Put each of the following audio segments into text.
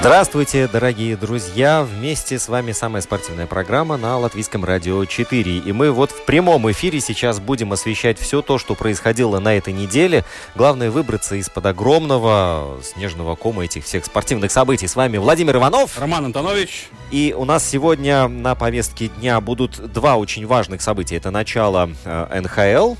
Здравствуйте, дорогие друзья! Вместе с вами самая спортивная программа на Латвийском радио 4. И мы вот в прямом эфире сейчас будем освещать все то, что происходило на этой неделе. Главное выбраться из-под огромного снежного кома этих всех спортивных событий. С вами Владимир Иванов. Роман Антонович. И у нас сегодня на повестке дня будут два очень важных события. Это начало э, НХЛ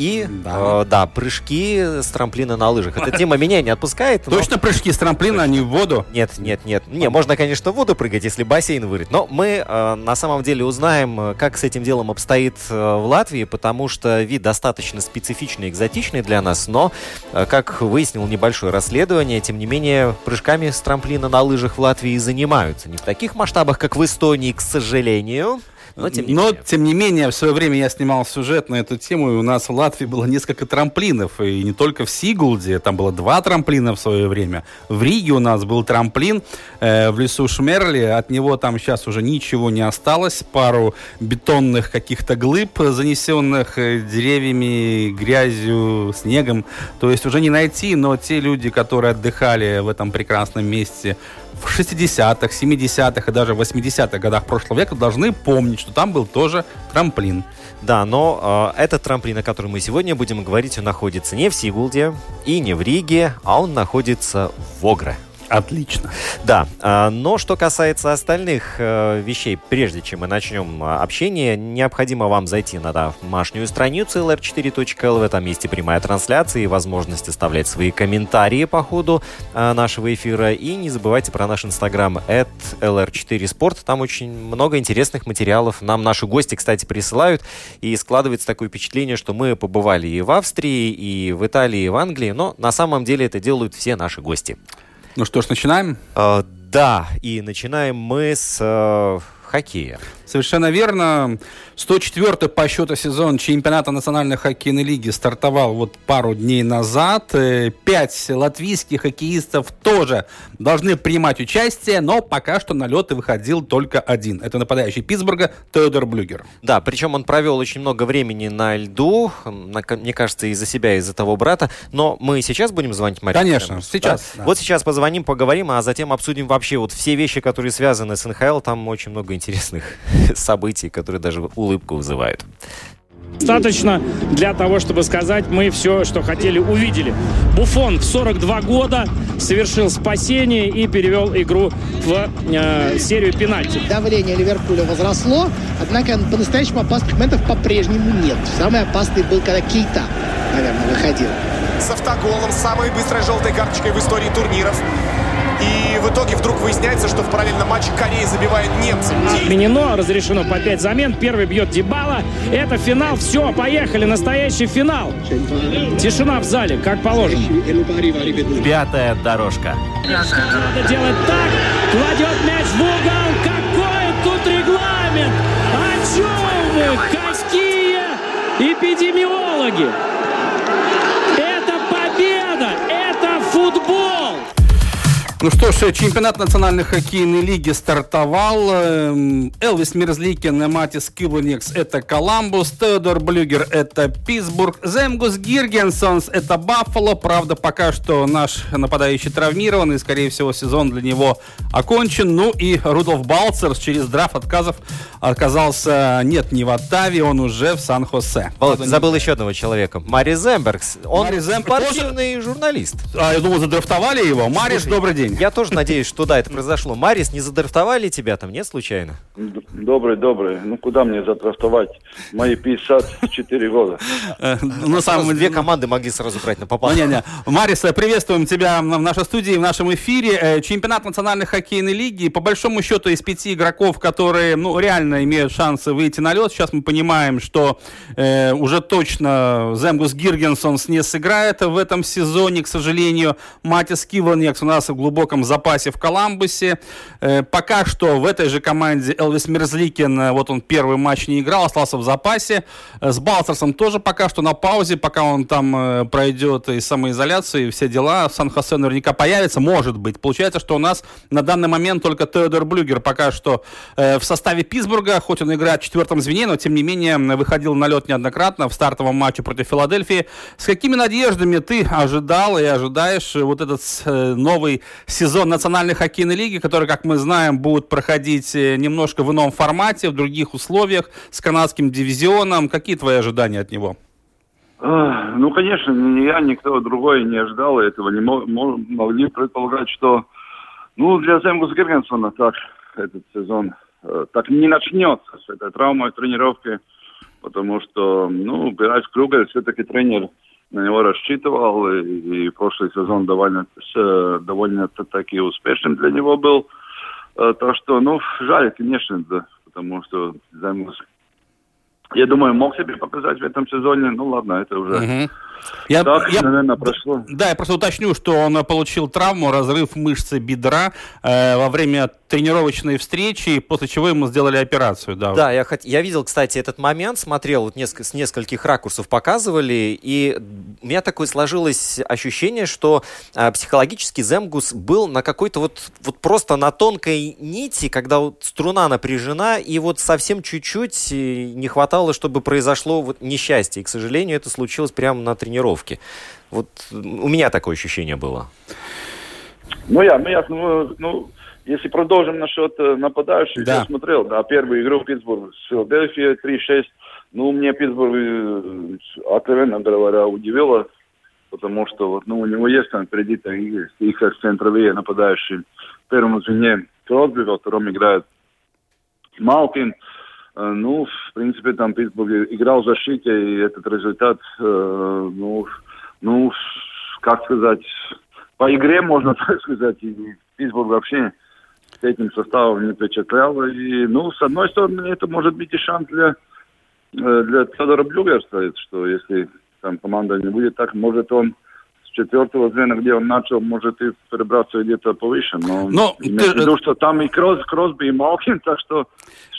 и Да. э, да, прыжки с трамплина на лыжах. Эта тема меня не отпускает. но- Точно прыжки с трамплина, а не в воду? нет, нет, нет. Не, можно, конечно, в воду прыгать, если бассейн вырыть. Но мы э, на самом деле узнаем, э, как с этим делом обстоит э, в Латвии, потому что вид достаточно специфичный, экзотичный для нас. Но, э, как выяснил небольшое расследование, тем не менее, прыжками с трамплина на лыжах в Латвии занимаются. Не в таких масштабах, как в Эстонии, к сожалению. Но тем не Но, менее. тем не менее, в свое время я снимал сюжет на эту тему, и у нас в Латвии было несколько трамплинов. И не только в Сигулде, там было два трамплина в свое время. В Риге у нас был трамплин э, в лесу Шмерли. От него там сейчас уже ничего не осталось. Пару бетонных каких-то глыб, занесенных э, деревьями, грязью, снегом. То есть уже не найти, но те люди, которые отдыхали в этом прекрасном месте в 60-х, 70-х и даже 80-х годах прошлого века должны помнить, что там был тоже трамплин. Да, но э, этот трамплин, о котором мы сегодня будем говорить, он находится не в Сигулде и не в Риге, а он находится в Огре. Отлично. Да, а, но что касается остальных э, вещей, прежде чем мы начнем а, общение, необходимо вам зайти на домашнюю страницу lr4.lv, там есть и прямая трансляция, и возможность оставлять свои комментарии по ходу а, нашего эфира. И не забывайте про наш инстаграм at lr4sport, там очень много интересных материалов. Нам наши гости, кстати, присылают, и складывается такое впечатление, что мы побывали и в Австрии, и в Италии, и в Англии, но на самом деле это делают все наши гости. Ну что ж, начинаем. Э, да, и начинаем мы с э, хоккея. Совершенно верно. 104-й по счету сезон чемпионата Национальной хоккейной лиги стартовал вот пару дней назад. Э, Пять латвийских хоккеистов тоже должны принимать участие, но пока что на лед выходил только один. Это нападающий Питтсбурга Теодор Блюгер. Да, причем он провел очень много времени на льду, мне кажется, из-за себя, из-за того брата. Но мы сейчас будем звонить Марине? Конечно, сейчас, да? да. Вот сейчас позвоним, поговорим, а затем обсудим вообще вот все вещи, которые связаны с НХЛ. Там очень много интересных событий, которые даже улыбку вызывают. Достаточно для того, чтобы сказать, мы все, что хотели, увидели. Буфон в 42 года совершил спасение и перевел игру в э, серию пенальти. Давление Ливерпуля возросло, однако по-настоящему опасных моментов по-прежнему нет. Самый опасный был, когда Кейта, наверное, выходил. с автоголом, самой быстрой желтой карточкой в истории турниров. И в итоге вдруг выясняется, что в параллельном матче Корея забивает немцев. Отменено, разрешено по 5 замен. Первый бьет Дебала. Это финал. Все, поехали. Настоящий финал. Тишина в зале, как положено. Пятая дорожка. Надо делать так. Кладет мяч в угол. Какой тут регламент? О чем вы? Какие эпидемиологи? Ну что ж, чемпионат национальной хоккейной лиги стартовал. Эм, Элвис Мерзликин Матис Килунекс – это Коламбус, Теодор Блюгер – это Питтсбург, Земгус Гиргенсонс – это Баффало. Правда, пока что наш нападающий травмирован, и, скорее всего, сезон для него окончен. Ну и Рудolf Балцерс через драфт отказов оказался, нет, не в Оттаве, он уже в Сан-Хосе. Володь, забыл еще одного человека. Мари Зембергс. Он Мари Земберг спортивный журналист. А, я думал, задрафтовали его. Мариш, добрый день. День. Я тоже надеюсь, что да, это произошло. Марис, не задрафтовали тебя там, нет, случайно? Добрый, добрый. Ну, куда мне задрафтовать? Мои 54 года. Э, На самом деле... Две команды могли сразу брать на попал. Не, не. Марис, э, приветствуем тебя в нашей студии, в нашем эфире. Э, Чемпионат национальной хоккейной лиги. По большому счету, из пяти игроков, которые, ну, реально имеют шансы выйти на лед, сейчас мы понимаем, что э, уже точно Земгус Гиргенсонс не сыграет в этом сезоне, к сожалению. Матис Киванекс у нас в глубоком запасе в Коламбусе. Э, пока что в этой же команде Элвис Мерзликин, э, вот он первый матч не играл, остался в запасе. Э, с Балцерсом тоже пока что на паузе, пока он там пройдет из самоизоляции, все дела. Сан-Хосе наверняка появится, может быть. Получается, что у нас на данный момент только Теодор Блюгер пока что в составе Питтсбурга, хоть он играет в четвертом звене, но тем не менее выходил на лед неоднократно в стартовом матче против Филадельфии. С какими надеждами ты ожидал и ожидаешь вот этот новый сезон Национальной хоккейной лиги, который, как мы знаем, будет проходить э, немножко в ином формате, в других условиях, с канадским дивизионом. Какие твои ожидания от него? А, Ну, конечно, ни я, никто другой не ожидал этого, не мо- мо- могли предполагать, что, ну, для Земгуса Гергенсона так этот сезон э, так не начнется с этой травмой тренировки, потому что, ну, Геральт Кругер все-таки тренер на него рассчитывал, и, и прошлый сезон довольно, с- довольно-таки успешным для него был. Э, Так что, ну, жаль, конечно, да, потому что Земгус я думаю, мог себе показать в этом сезоне. Ну ладно, это уже Мгм. Я, так, я- наверное, прошло. Да, я просто уточню, что он э, получил травму, разрыв мышцы бедра э, во время тренировочной встречи, после чего ему сделали операцию. Да, Да, я, хот- я видел, кстати, этот момент, смотрел, вот неск- с нескольких ракурсов показывали, и у меня такое сложилось ощущение, что а, психологически Земгус был на какой-то вот, вот просто на тонкой нити, когда вот струна напряжена, и вот совсем чуть-чуть э, не хватало, чтобы произошло вот несчастье. И, к сожалению, это случилось прямо на тренировке. Вот м, у меня такое ощущение было. Ну, я, ну, ясно. Ну, ну, если продолжим насчет э, нападающих, Да. я смотрел, да, первую игру Питтсбург с Филадельфией 3-6. Ну, мне Питтсбург, э, откровенно говоря, удивило, потому что вот, ну, у него есть там впереди и- их центровые нападающие. В первом звене Кросби, во втором играет Малкин. Э, Ну, в принципе, там Питтсбург играл в защите, и этот результат, э, ну, ну, как сказать, по игре, можно так сказать, и Питтсбург вообще с этим составом не впечатлял. И, ну, с одной стороны, это может быть и шанс для, э, для Федора Блюгера стоит, что если там команда не будет так, может он четвертого звена, где он начал, может и перебраться где-то повыше. Но, Но имею в ты- виду, что там и Крос, Кросби, и Малкин, так что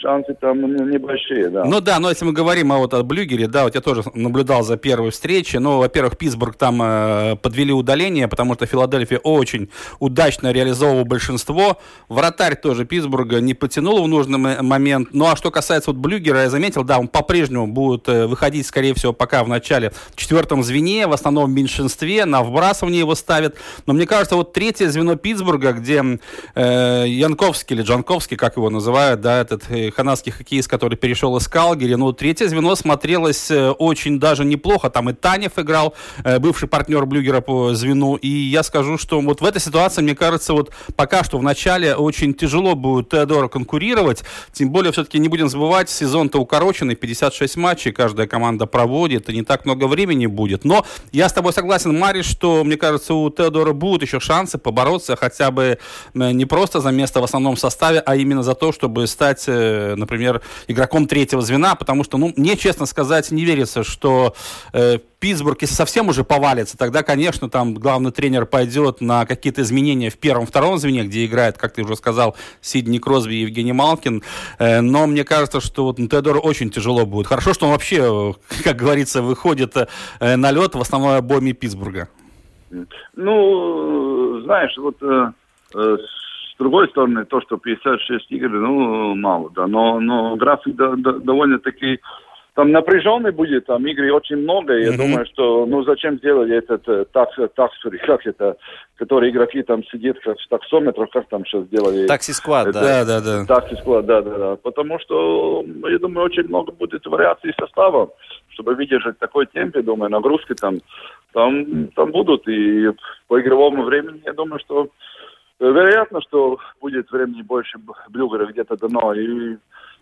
шансы там небольшие, да. Ну да, но если мы говорим о вот о Блюгере, да, вот я тоже наблюдал за первой встречей. Ну, во-первых, Питтсбург там э, подвели удаление, потому что Филадельфия очень удачно реализовывала большинство. Вратарь тоже Питтсбурга не потянул в нужный момент. Ну а что касается вот Блюгера, я заметил, да, он по-прежнему будет э, выходить, скорее всего, пока в начале в четвертом звене, в основном в меньшинстве, на вбрасывание его ставят. Но мне кажется, вот третье звено Питтсбурга, где э, Янковский или Джанковский, как его называют, да, этот э, канадский хоккеист, который перешел из Калгари, ну, третье звено смотрелось э, очень даже неплохо. Там и Танев играл, э, бывший партнер Блюгера по звену. И я скажу, что вот в этой ситуации, мне кажется, вот пока что в начале очень тяжело будет Теодора конкурировать. Тем более, все-таки не будем забывать, сезон-то укороченный, 56 матчей каждая команда проводит, и не так много времени будет. Но я с тобой согласен, Мариш, что, мне кажется, у Теодора будут еще шансы побороться хотя бы э, не просто за место в основном составе, а именно за то, чтобы стать, э, например, игроком третьего звена, потому что, ну, мне, честно сказать, не верится, что э, Питтсбург, если совсем уже повалится, тогда, конечно, там главный тренер пойдет на какие-то изменения в первом-втором звене, где играет, как ты уже сказал, Сидни Кросби и Евгений Малкин. Э, но мне кажется, что вот Теодору очень тяжело будет. Хорошо, что он вообще, как говорится, выходит на лед в основной обойме Питтсбурга. Ну, знаешь, вот э, э, с другой стороны, то, что 56 игр, ну, мало, да, но, но график да- да- довольно-таки там напряженный будет, там игры очень много, я Мгм. думаю, что, ну, зачем сделать этот э, такс, таксфри, как это, которые игроки там сидят, как в таксометрах, как там сейчас делали? Такси-сквад, да. Да, да, да. Такси склад, да, да, да. Потому что, ну, я думаю, очень много будет вариаций состава, чтобы выдержать такой темп, я думаю, нагрузки там, там, там будут. И по игровому времени, я думаю, что Вероятно, что будет времени больше Блюгера где-то дано. И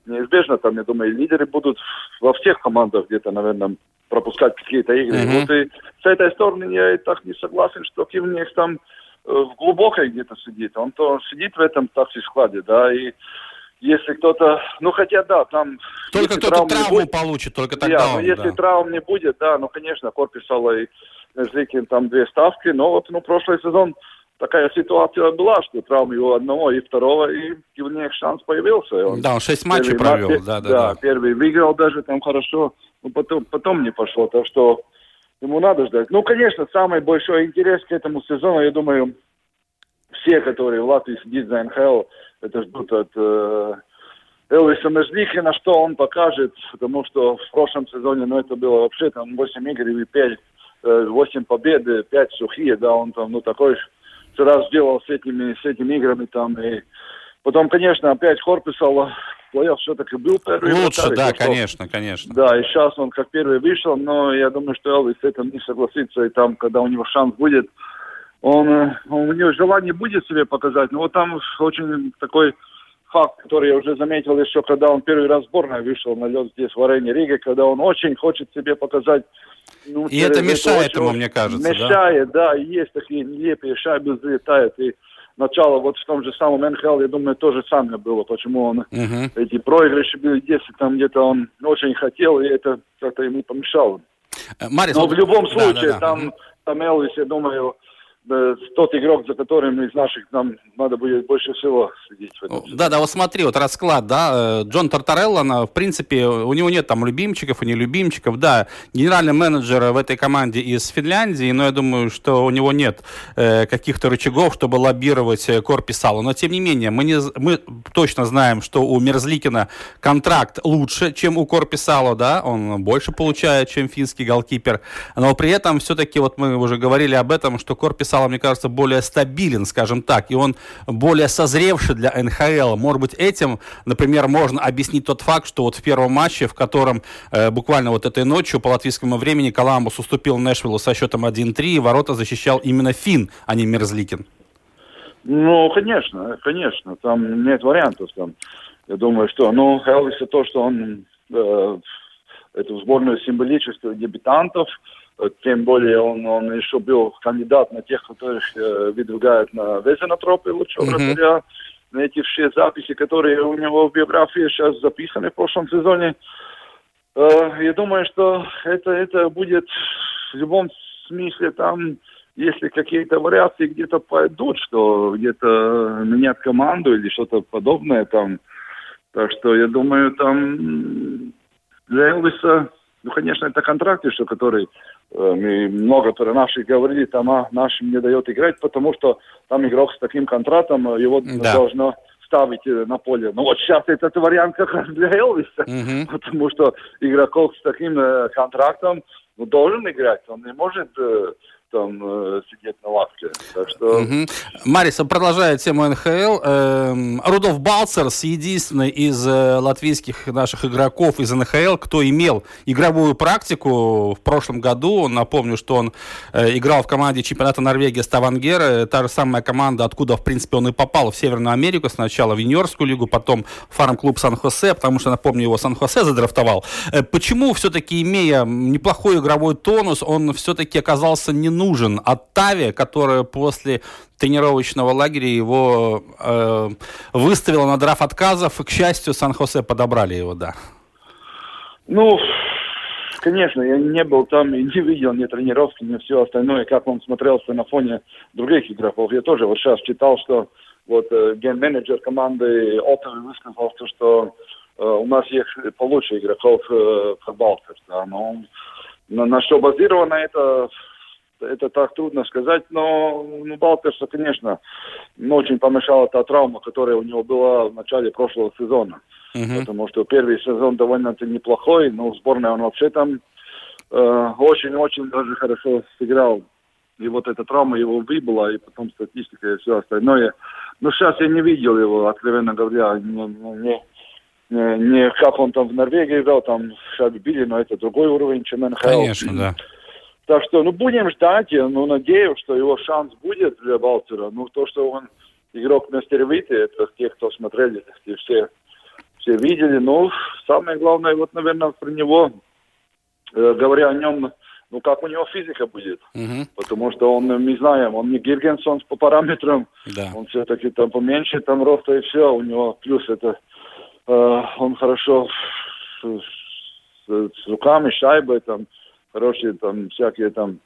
неизбежно там, я думаю, лидеры будут во всех командах где-то, наверное, пропускать какие-то игры. Мгм. Вот и с этой стороны я и так не согласен, что Кивнекс там э, в глубокой где-то сидит. Он то сидит в этом такси складе, да, и если кто-то, ну хотя да, там... Только кто-то травму будет- получит, только да, тогда но он, если да. травм не будет, да, ну, конечно, Корписала и Зликин там две ставки, но вот, ну, прошлый сезон такая ситуация была, что травм его одного и второго, и у них шанс появился. И он Да, он шесть матчей провел, матч- да, да, да, да. первый выиграл даже там хорошо, но потом, потом не пошло, так что ему надо ждать. Ну, конечно, самый большой интерес к этому сезону, я думаю, все, которые в Латвии сидят за НХЛ, это ждут от э, Элвиса Межлихина, что он покажет, потому что в прошлом сезоне, ну, это было вообще там 8 игр и 5, 8 побед, 5 сухие, да, он там, ну, такой раз сделал с этими, с этими играми там, и потом, конечно, опять Корпусал плей-офф все-таки был первый. Лучше, вратарь, да, так что- конечно, конечно. да, и сейчас он как первый вышел, но я думаю, что Элвис с этим не согласится, и там, когда у него шанс будет, он, э, у него желание будет себе показать, но вот там очень такой факт, который я уже заметил еще, когда он первый раз в сборной вышел на лед здесь в арене Риги, когда он очень хочет себе показать. Ну, И это мешает очень- ему, мне кажется, да? Мешает, да, и есть такие нелепые шайбы залетают, и начало вот в том же самом НХЛ, я думаю, то же самое было, почему он Мгм. эти проигрыши были, если там где-то он очень хотел, и это как-то ему помешало. Э, Марис, Но в любом да, случае, да, да. там, там Элвис, я думаю, тот игрок, за которым из наших нам надо будет больше всего следить. Да, да, вот смотри, вот расклад, да, э, Джон Тартарелло, в принципе, у него нет там любимчиков и не любимчиков, да, генеральный менеджер в этой команде из Финляндии, но я думаю, что у него нет э, каких-то рычагов, чтобы лоббировать э, Корписалу, но тем не менее, мы, не, мы точно знаем, что у Мерзликина контракт лучше, чем у Корписало, да, он больше получает, чем финский голкипер, но при этом все-таки, вот мы уже говорили об этом, что Корписало, мне кажется, более стабилен, скажем так, и он более созревший для НХЛ. Может быть, этим, например, можно объяснить тот факт, что вот в первом матче, в котором э, буквально вот этой ночью по латвийскому времени Коламбус уступил Нэшвиллу со счетом 1-3, и ворота защищал именно Финн, а не Мерзликин. Ну, конечно, конечно, там нет вариантов. Там. Я думаю, что, ну, Элвиса то, что он э, эту сборную символических дебютантов, тем более он, он еще был кандидат на тех, которых э, выдвигают на Везенотропы лучшего вратаря. На эти все записи, которые у него в биографии сейчас записаны в прошлом сезоне, Э, я думаю, что это, это будет в любом смысле там, если какие-то вариации где-то пойдут, что где-то менять команду или что-то подобное там. Так что я думаю, там для Элвиса, ну, конечно, это контракт еще, который мы много про наших говорили, там а, нашим не дает играть, потому что там игрок с таким контрактом, э, его Да. должно ставить э, на поле. Ну вот сейчас этот вариант как раз для Элвиса, Мгм. потому что игроков с таким э, контрактом ну, должен играть, он не может э, там э, сидеть на лавке. Так что Мгм. Марис, продолжая тему НХЛ, эм, Рудolf Балцерс единственный из э, латвийских наших игроков из НХЛ, кто имел игровую практику в прошлом году. Напомню, что он э, играл в команде чемпионата Норвегии Ставангер, э, та же самая команда, откуда, в принципе, он и попал в Северную Америку, сначала в юниорскую лигу, потом фарм-клуб Сан-Хосе, потому что, напомню, его Сан-Хосе задрафтовал. Э, Почему все-таки, имея неплохой игровой тонус, он все-таки оказался не нужен Оттаве, которая после тренировочного лагеря его э, выставила на драф отказов. К счастью, Сан-Хосе подобрали его, да. Ну, конечно, я не был там и не видел ни тренировки, ни все остальное, как он смотрелся на фоне других игроков. Я тоже вот сейчас читал, что вот э, ген-менеджер команды Оттавы высказал, то, что э, у нас есть получше игроков э, Балкер. Да, но на, на что базировано это, это так трудно сказать, но ну, Балкерса, конечно, очень помешала та травма, которая у него была в начале прошлого сезона Мгм. потому что первый сезон довольно-таки неплохой, но в сборной он вообще там э, очень-очень даже хорошо сыграл. И вот эта травма его выбила, и потом статистика и все остальное. Но сейчас я не видел его, откровенно говоря, не, не, не, не как он там в Норвегии играл, там шайбы били, но это другой уровень, чем НХЛ. Конечно, да. Так что, ну, будем ждать, я, ну, надеюсь, что его шанс будет для Балтера. Ну, то, что он игрок Местервити, это те, кто смотрели, те все, все видели. Но самое главное, вот, наверное, про него, э, говоря о нем, ну, как у него физика будет. Мгм. Потому что он, мы знаем, он не Гиргенсон по параметрам, Да. он все-таки там поменьше, там роста и все. У него плюс это, э, он хорошо с, с- с руками, шайбой, там, хорошие там всякие там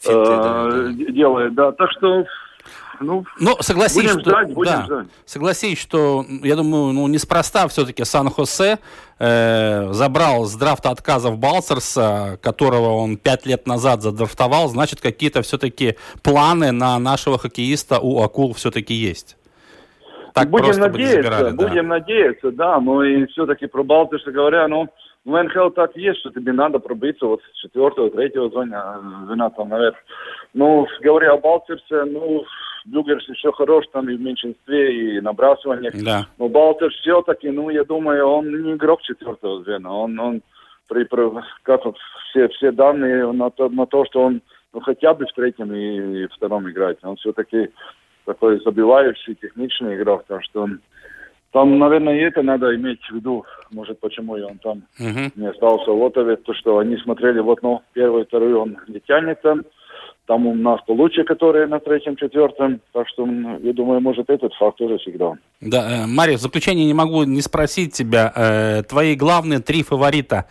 Финты, э, да, да. делает, да. Так что, ну, Ну, согласись, Будем что, ждать, будем да, ждать. согласись, что, я думаю, ну, неспроста все-таки Сан-Хосе э, забрал с драфта отказов Балсерса, которого он пять лет назад задрафтовал, значит, какие-то все-таки планы на нашего хоккеиста у Акул все-таки есть. Так будем надеяться, забирали, да. будем надеяться, да, но и все-таки про Балтиша говоря, ну, в НХЛ так есть, что тебе надо пробиться вот с четвертого, третьего звена, звена там наверх. Ну, говоря о Балтирсе, ну, Блюгерс еще хорош там и в меньшинстве, и набрасываниях. Да. Но Балтер все-таки, ну, я думаю, он не игрок четвертого звена. Он, он при, при- как вот все, все данные на то, на то, что он ну, хотя бы в третьем и, и втором играет. Он все-таки такой забивающий, техничный игрок. Так что он, там, наверное, и это надо иметь в виду. Может, почему и он там Мгм. не остался в Лотове, то, что они смотрели, вот, ну, первый, второй он не тянет там. У нас получше, которые на третьем, четвертом. Так что, я думаю, может, этот факт тоже сыграл. Да, э, Мария, в заключение не могу не спросить тебя. э, твои главные три фаворита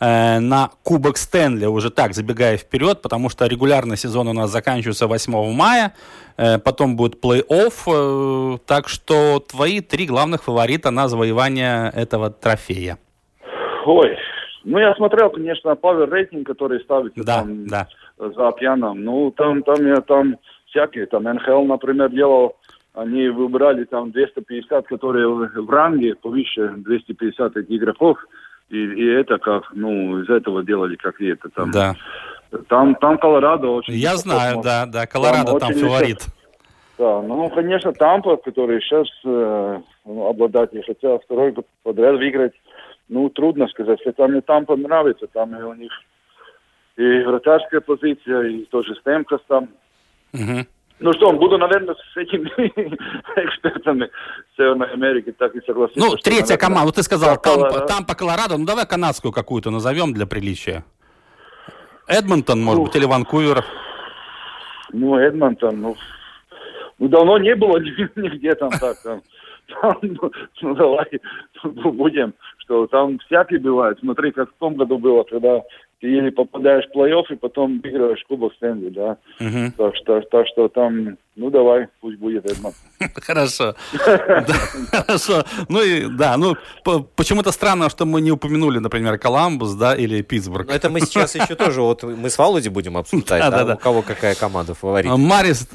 э, на Кубок Стэнли, уже так, забегая вперед, потому что регулярный сезон у нас заканчивается 8 мая, э, потом будет плей-офф, э, так что твои три главных фаворита на завоевание этого трофея. Ой, ну, я смотрел, конечно, Power рейтинг, который ставится Да, там да. за пьяном. Ну, там, там, я там всякие, там НХЛ, например, делал, они выбрали там 250, которые в ранге повыше 250 этих игроков, и, и это как, ну, из этого делали как и это там. Да. Там, там Колорадо очень... Я знаю, да, да, Колорадо там очень фаворит. Да, ну, конечно, Тампа, который сейчас э, ну, обладатель, хотя второй год подряд выиграть, ну, трудно сказать. Хотя мне Тампа нравится, там и у них и вратарская позиция, и тоже Стемкос там. Мгм. Ну что, буду, наверное, с этими экспертами Северной Америки так и согласиться. Ну, третья команда, вот ты сказал, Тампа, Колорадо. Тампа, Колорадо, ну давай канадскую какую-то назовем для приличия. Эдмонтон, может быть, или Ванкувер. Ну, Эдмонтон, ну, ну, давно не было ни- нигде там так. Там, Там, ну, ну, давай будем, что там всякие бывает. Смотри, как в том году было, когда ты еле попадаешь в плей-офф и потом выигрываешь Кубок Стэнли, да. Мгм. Так что, так что там, ну давай, пусть будет Эдмонтон. Хорошо. Хорошо. Ну и да, ну по- почему-то странно, что мы не упомянули, например, Коламбус, да, или Питтсбург. Это мы сейчас еще тоже, вот мы с Володей будем обсуждать, Да, у кого какая команда фаворит. А, Марис,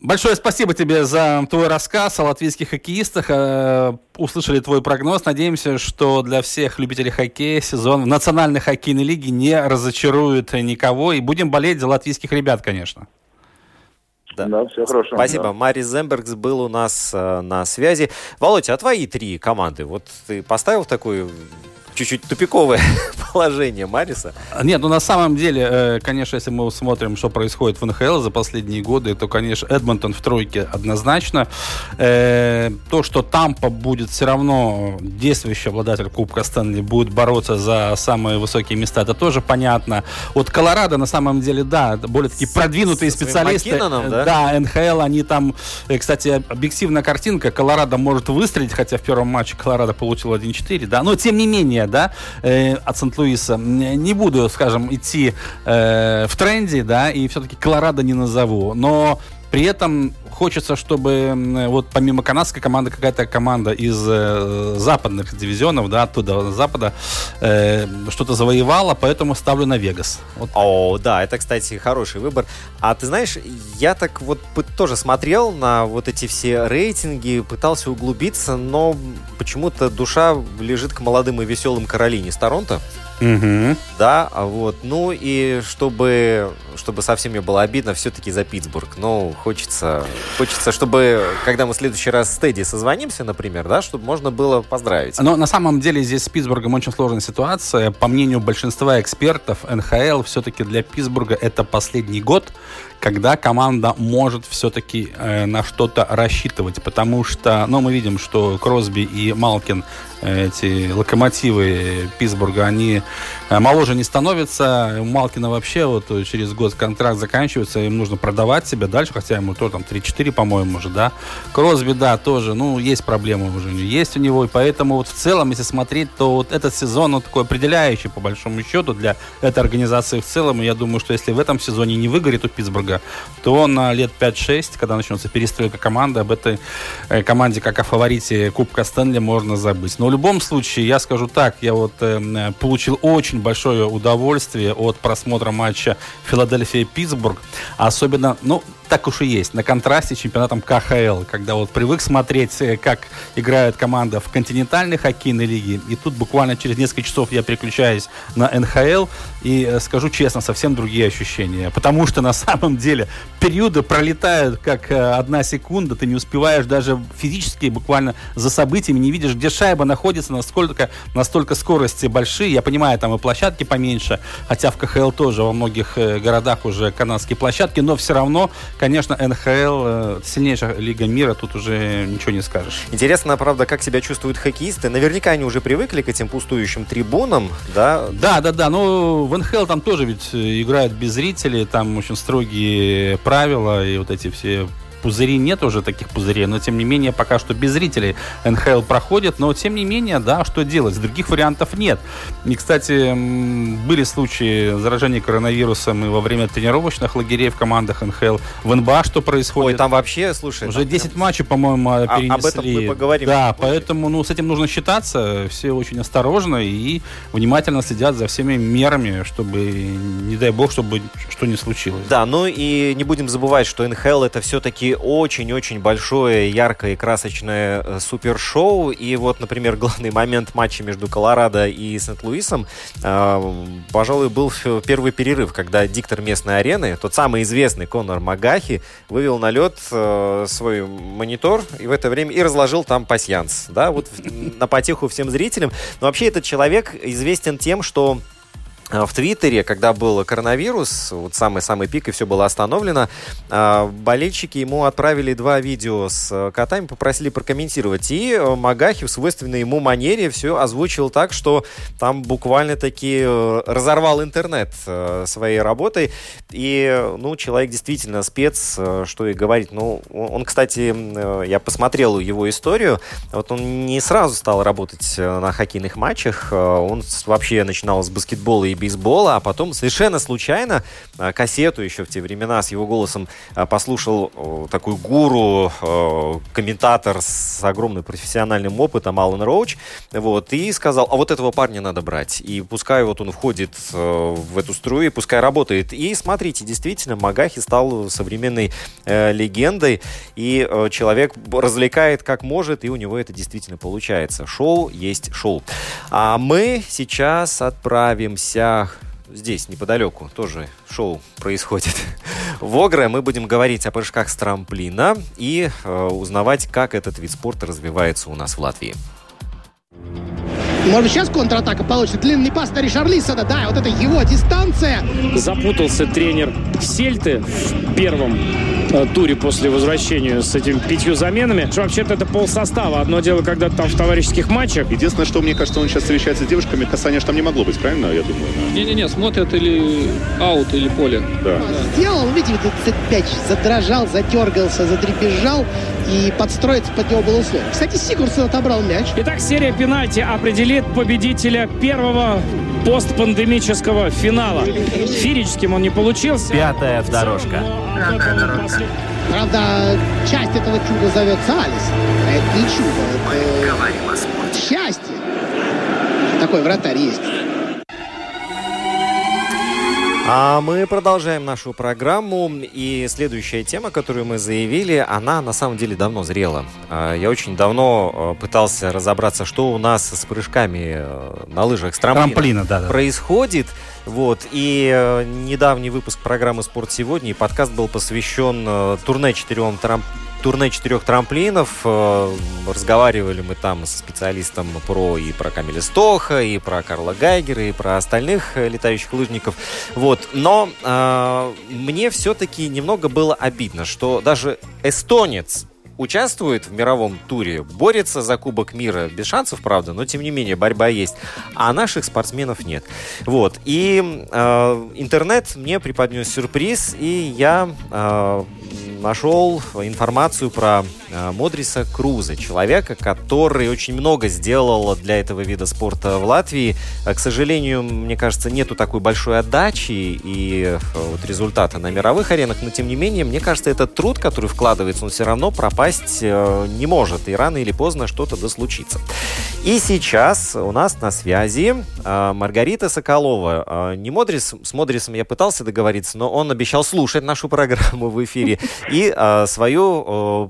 большое спасибо тебе за твой рассказ о латвийских хоккеистах. Э, Услышали твой прогноз. Надеемся, что для всех любителей хоккея сезон в национальной хоккейной лиге не разочарует никого. И будем болеть за латвийских ребят, конечно. Да. все хорошо. Спасибо. да. Марис Зембергс был у нас э, на связи. Володя, а твои три команды? Вот ты поставил в такое чуть-чуть тупиковое положение Мариса? Нет, ну на самом деле, э, конечно, если мы смотрим, что происходит в НХЛ за последние годы, то, конечно, Эдмонтон в тройке однозначно. Э, То, что Тампа будет все равно действующий обладатель Кубка Стэнли, будет бороться за самые высокие места, это тоже понятно. Вот Колорадо, на самом деле, да, более такие продвинутые специалисты. Да? Да, НХЛ, они там, э, кстати, объективная картинка, Колорадо может выстрелить, хотя в первом матче Колорадо получил 1-4, да, но тем не менее, да, э, от Сент-Луиса, не буду, скажем, идти э, в тренде, да, и все-таки Колорадо не назову, но при этом хочется, чтобы вот помимо канадской команды какая-то команда из э, западных дивизионов, да, оттуда, с запада, э, что-то завоевала, поэтому ставлю на Вегас. Вот О, да, это, кстати, хороший выбор. А ты знаешь, я так вот тоже смотрел на вот эти все рейтинги, пытался углубиться, но почему-то душа лежит к молодым и веселым Каролине с Торонто. Мгм. Да, а вот. Ну и чтобы, чтобы совсем не было обидно, все-таки за Питтсбург. Ну, хочется, хочется, чтобы, когда мы в следующий раз с Тедди созвонимся, например, да, чтобы можно было поздравить. Но на самом деле здесь с Питтсбургом очень сложная ситуация. По мнению большинства экспертов, НХЛ все-таки для Питтсбурга это последний год, когда команда может все-таки э, на что-то рассчитывать. Потому что, ну, мы видим, что Кросби и Малкин, э, эти локомотивы Питтсбурга, они моложе не становятся. У Малкина вообще вот э, через год контракт заканчивается, им нужно продавать себя дальше, хотя ему то там 3-4, по-моему, уже, да. Кросби, да, тоже, ну, есть проблемы уже, есть у него, и поэтому вот в целом, если смотреть, то вот этот сезон, он такой определяющий, по большому счету, для этой организации в целом, и я думаю, что если в этом сезоне не выгорит у Питтсбурга, то на лет 5-6, когда начнется перестройка команды, об этой э, команде, как о фаворите Кубка Стэнли, можно забыть. Но в любом случае, я скажу так, я вот э, получил очень большое удовольствие от просмотра матча Филадельфия-Питтсбург, особенно, ну, так уж и есть, на контрасте с чемпионатом КХЛ, когда вот привык смотреть, э, как играет команда в континентальной хоккейной лиге, и тут буквально через несколько часов я переключаюсь на НХЛ, и э, скажу честно, совсем другие ощущения, потому что на самом деле периоды пролетают как э, одна секунда, ты не успеваешь даже физически буквально за событиями, не видишь, где шайба находится, насколько, настолько скорости большие, я понимаю, там и площадки поменьше, хотя в КХЛ тоже во многих городах уже канадские площадки, но все равно конечно, НХЛ, э, сильнейшая лига мира, тут уже ничего не скажешь. Интересно, правда, как себя чувствуют хоккеисты. Наверняка они уже привыкли к этим пустующим трибунам, да? Да, да, да. Ну, в НХЛ там тоже ведь играют без зрителей, там очень строгие правила и вот эти все пузыри нет уже таких пузырей, но тем не менее пока что без зрителей НХЛ проходит, но тем не менее, да, что делать? Других вариантов нет. И, кстати, были случаи заражения коронавирусом и во время тренировочных лагерей в командах НХЛ. В НБА что происходит? Ой, там вообще, слушай... Уже 10 прям... матчей, по-моему, перенесли. А, об этом мы поговорим. Да, поэтому, ну, с этим нужно считаться. Все очень осторожно и внимательно следят за всеми мерами, чтобы, не дай бог, чтобы что не случилось. Да, ну и не будем забывать, что НХЛ это все-таки очень-очень большое, яркое красочное э, супершоу. И вот, например, главный момент матча между Колорадо и Сент-Луисом, э, пожалуй, был первый перерыв, когда диктор местной арены, тот самый известный Конор Магахи, вывел на лед э, свой монитор и в это время и разложил там пасьянс, да, вот на потеху всем зрителям. Но вообще этот человек известен тем, что в Твиттере, когда был коронавирус, вот самый-самый пик, и все было остановлено, а, болельщики ему отправили два видео с э, котами, попросили прокомментировать. И э, Магахи в свойственной ему манере все озвучил так, что там буквально-таки э, разорвал интернет своей работой. И, ну, человек действительно спец, что и говорить. Ну, он, кстати, я посмотрел его историю, вот он не сразу стал работать на хоккейных матчах, он вообще начинал с баскетбола и бейсбола, а потом совершенно случайно а, кассету еще в те времена с его голосом а, послушал такой гуру, комментатор с огромным профессиональным опытом Алан Роуч, вот, и сказал, а вот этого парня надо брать, и пускай вот он входит в эту струю, пускай работает. И смотрите, действительно, Магахи стал современной э, легендой, и э, человек развлекает как может, и у него это действительно получается. Шоу есть шоу. А мы сейчас отправимся здесь, неподалеку, тоже шоу происходит. В Огре мы будем говорить о прыжках с трамплина и э, узнавать, как этот вид спорта развивается у нас в Латвии. Может, сейчас контратака получится. Длинный пас на Ришарлисона. Да, вот это его дистанция. Запутался тренер Сельты в первом Э, туре после возвращения с этими пятью заменами. Что вообще-то это пол состава. Одно дело, когда там в товарищеских матчах. Единственное, что мне кажется, он сейчас встречается с девушками, касания там не могло быть, правильно, я думаю? Не-не-не, смотрят или аут, или поле. Да. Сделал, видите, этот мяч задрожал, задергался, задребезжал, и подстроиться под него было условие. Кстати, Сигурсон отобрал мяч. Итак, серия пенальти определит победителя первого постпандемического финала. Фирическим он не получился. Пятая дорожка. Пятая дорожка. Правда, часть этого чуда зовется Алис. А это не чудо. Мы говорим о спорте. Счастье. Такой вратарь есть. А мы продолжаем нашу программу. И следующая тема, которую мы заявили, она на самом деле давно зрела. А, Я очень давно э, пытался разобраться, что у нас с прыжками э, на лыжах с трамплина, Трамплина, да, да. происходит. Вот. И э, недавний выпуск программы «Спорт сегодня» и подкаст был посвящен э, турне четырем трам- турне четырех трамплинов. Э, Разговаривали мы там со специалистом про и про Камиля Стоха, и про Карла Гайгера, и про остальных э, летающих лыжников. Вот. Но э, мне все-таки немного было обидно, что даже эстонец участвует в мировом туре, борется за Кубок мира. Без шансов, правда, но тем не менее борьба есть. А наших спортсменов нет. Вот. И э, интернет мне преподнес сюрприз, и я э, нашел информацию про Модриса Круза, человека, который очень много сделал для этого вида спорта в Латвии. Э, К сожалению, мне кажется, нету такой большой отдачи и э, вот результата на мировых аренах, но тем не менее, мне кажется, этот труд, который вкладывается, он все равно пропасть э, не может, и рано или поздно что-то да случится. И сейчас у нас на связи э, Маргарита Соколова. Э, Не Модрис, с Модрисом я пытался договориться, но он обещал слушать нашу программу в эфире. И э, свою э,